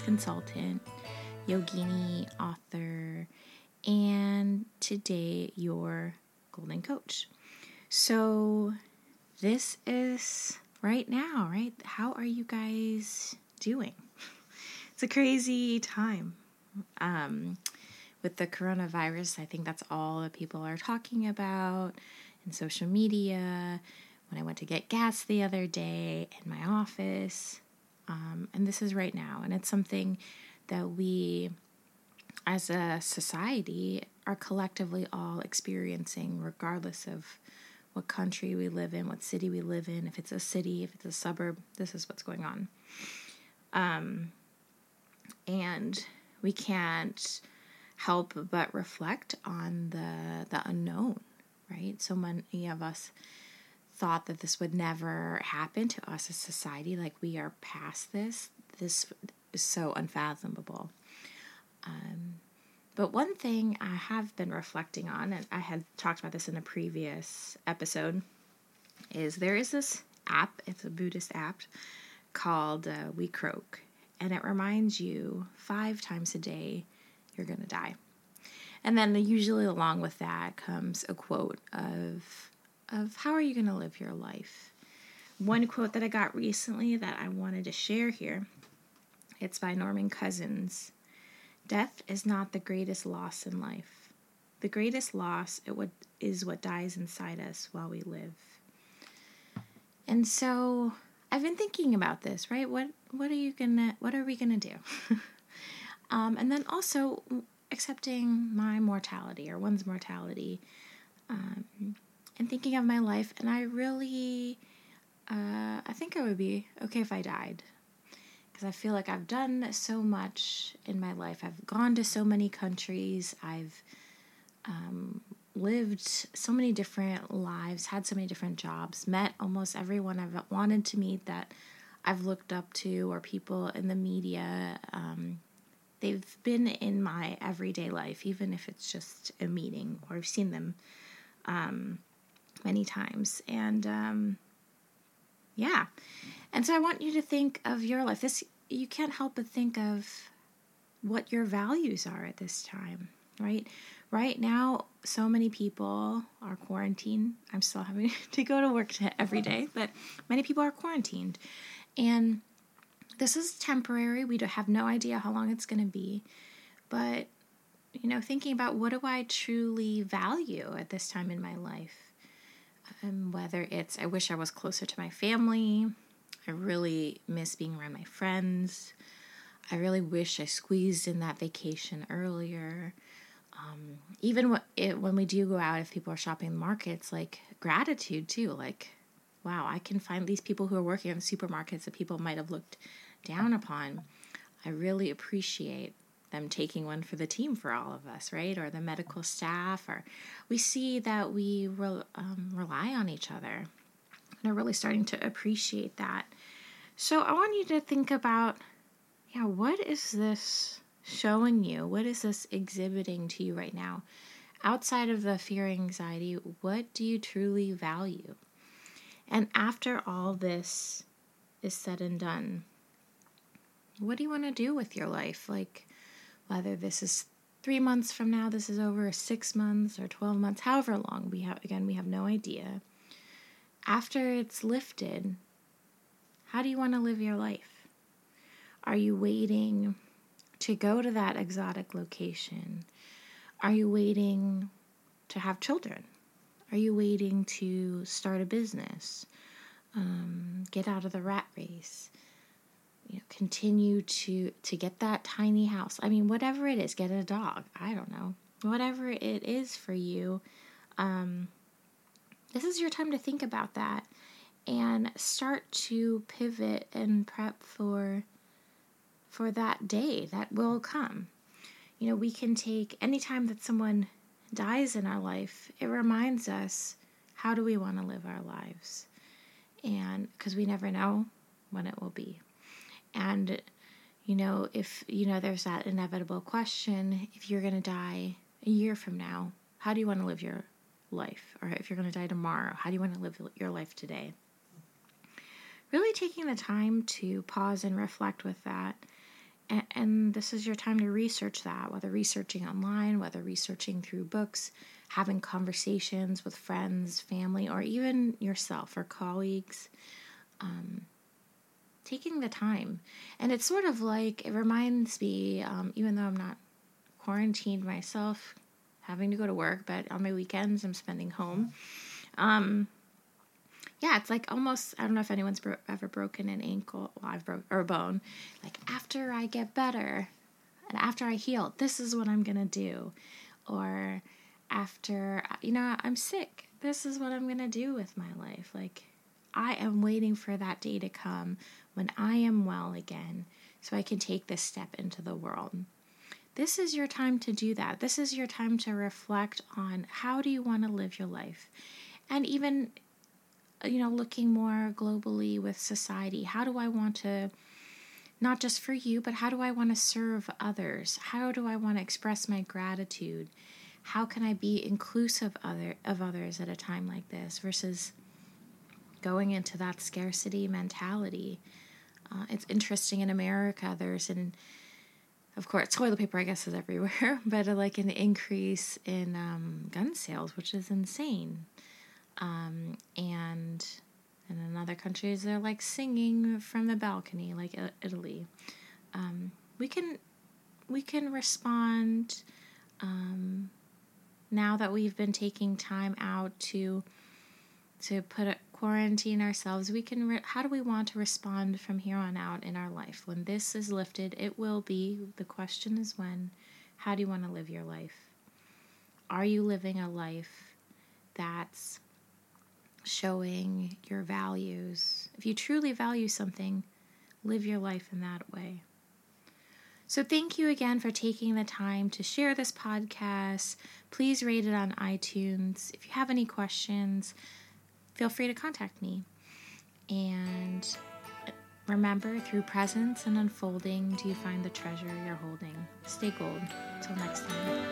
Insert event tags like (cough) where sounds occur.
consultant, yogini author, and today your golden coach. So, this is right now, right? How are you guys doing? (laughs) It's a crazy time. Um, with the coronavirus, I think that's all that people are talking about in social media. When I went to get gas the other day in my office, um, and this is right now, and it's something that we as a society are collectively all experiencing, regardless of what country we live in, what city we live in, if it's a city, if it's a suburb, this is what's going on. Um, and we can't help but reflect on the the unknown, right? So many of us thought that this would never happen to us as society, like we are past this. This is so unfathomable. Um, but one thing I have been reflecting on, and I had talked about this in a previous episode, is there is this app, it's a Buddhist app called uh, WeCroak, and it reminds you five times a day you're going to die. And then usually along with that comes a quote of of how are you going to live your life. One quote that I got recently that I wanted to share here. It's by Norman Cousins. Death is not the greatest loss in life. The greatest loss it would, is what dies inside us while we live. And so I've been thinking about this, right? What what are you gonna what are we gonna do? (laughs) um, and then also accepting my mortality or one's mortality, um, and thinking of my life. And I really, uh, I think I would be okay if I died because I feel like I've done so much in my life. I've gone to so many countries. I've um, lived so many different lives, had so many different jobs, met almost everyone I've wanted to meet that I've looked up to, or people in the media. Um, they've been in my everyday life, even if it's just a meeting or I've seen them um, many times. And um, yeah. And so I want you to think of your life. This you can't help but think of what your values are at this time, right? Right now, so many people are quarantined. I'm still having (laughs) to go to work every day, but many people are quarantined. And this is temporary. We have no idea how long it's going to be. But, you know, thinking about what do I truly value at this time in my life? Um, whether it's I wish I was closer to my family, I really miss being around my friends. I really wish I squeezed in that vacation earlier. Um, even what it, when we do go out, if people are shopping markets, like gratitude too. Like, wow, I can find these people who are working in supermarkets that people might have looked down upon. I really appreciate them taking one for the team for all of us, right? Or the medical staff, or we see that we re- um, rely on each other and are really starting to appreciate that. So I want you to think about, yeah, what is this showing you? What is this exhibiting to you right now? Outside of the fear anxiety, what do you truly value? And after all this is said and done, what do you want to do with your life? Like, whether this is three months from now, this is over, six months or 12 months, however long we have, again, we have no idea. After it's lifted, how do you want to live your life? Are you waiting to go to that exotic location? Are you waiting to have children? Are you waiting to start a business? Um, get out of the rat race? You know, continue to to get that tiny house. I mean, whatever it is, get a dog. I don't know. Whatever it is for you, um, this is your time to think about that and start to pivot and prep for for that day that will come. You know, we can take anytime that someone dies in our life, it reminds us how do we want to live our lives? And because we never know when it will be. And, you know, if, you know, there's that inevitable question if you're going to die a year from now, how do you want to live your life? Or if you're going to die tomorrow, how do you want to live your life today? Really taking the time to pause and reflect with that and, this is your time to research that, whether researching online, whether researching through books, having conversations with friends, family, or even yourself or colleagues. Um, taking the time. And it's sort of like, it reminds me, um, even though I'm not quarantined myself, having to go to work, but on my weekends I'm spending home. Um, yeah, it's like almost. I don't know if anyone's bro- ever broken an ankle. Well, I've broke or a bone. Like after I get better, and after I heal, this is what I'm gonna do, or after you know I'm sick, this is what I'm gonna do with my life. Like I am waiting for that day to come when I am well again, so I can take this step into the world. This is your time to do that. This is your time to reflect on how do you want to live your life. And even uh, you know, looking more globally with society. How do I want to, not just for you, but how do I want to serve others? How do I want to express my gratitude? How can I be inclusive other of others at a time like this versus going into that scarcity mentality? Uh, it's interesting in America. There's an, of course, toilet paper I guess is everywhere, (laughs) but uh, like an increase in um, gun sales, which is insane. Um, and in other countries, they're like singing from the balcony, like Italy. Um, we can we can respond um, now that we've been taking time out to to put quarantine ourselves. We can. Re- how do we want to respond from here on out in our life when this is lifted? It will be. The question is when. How do you want to live your life? Are you living a life that's showing your values. If you truly value something, live your life in that way. So, thank you again for taking the time to share this podcast. Please rate it on iTunes. If you have any questions, feel free to contact me. And remember, through presence and unfolding, do you find the treasure you're holding? Stay gold. Till next time.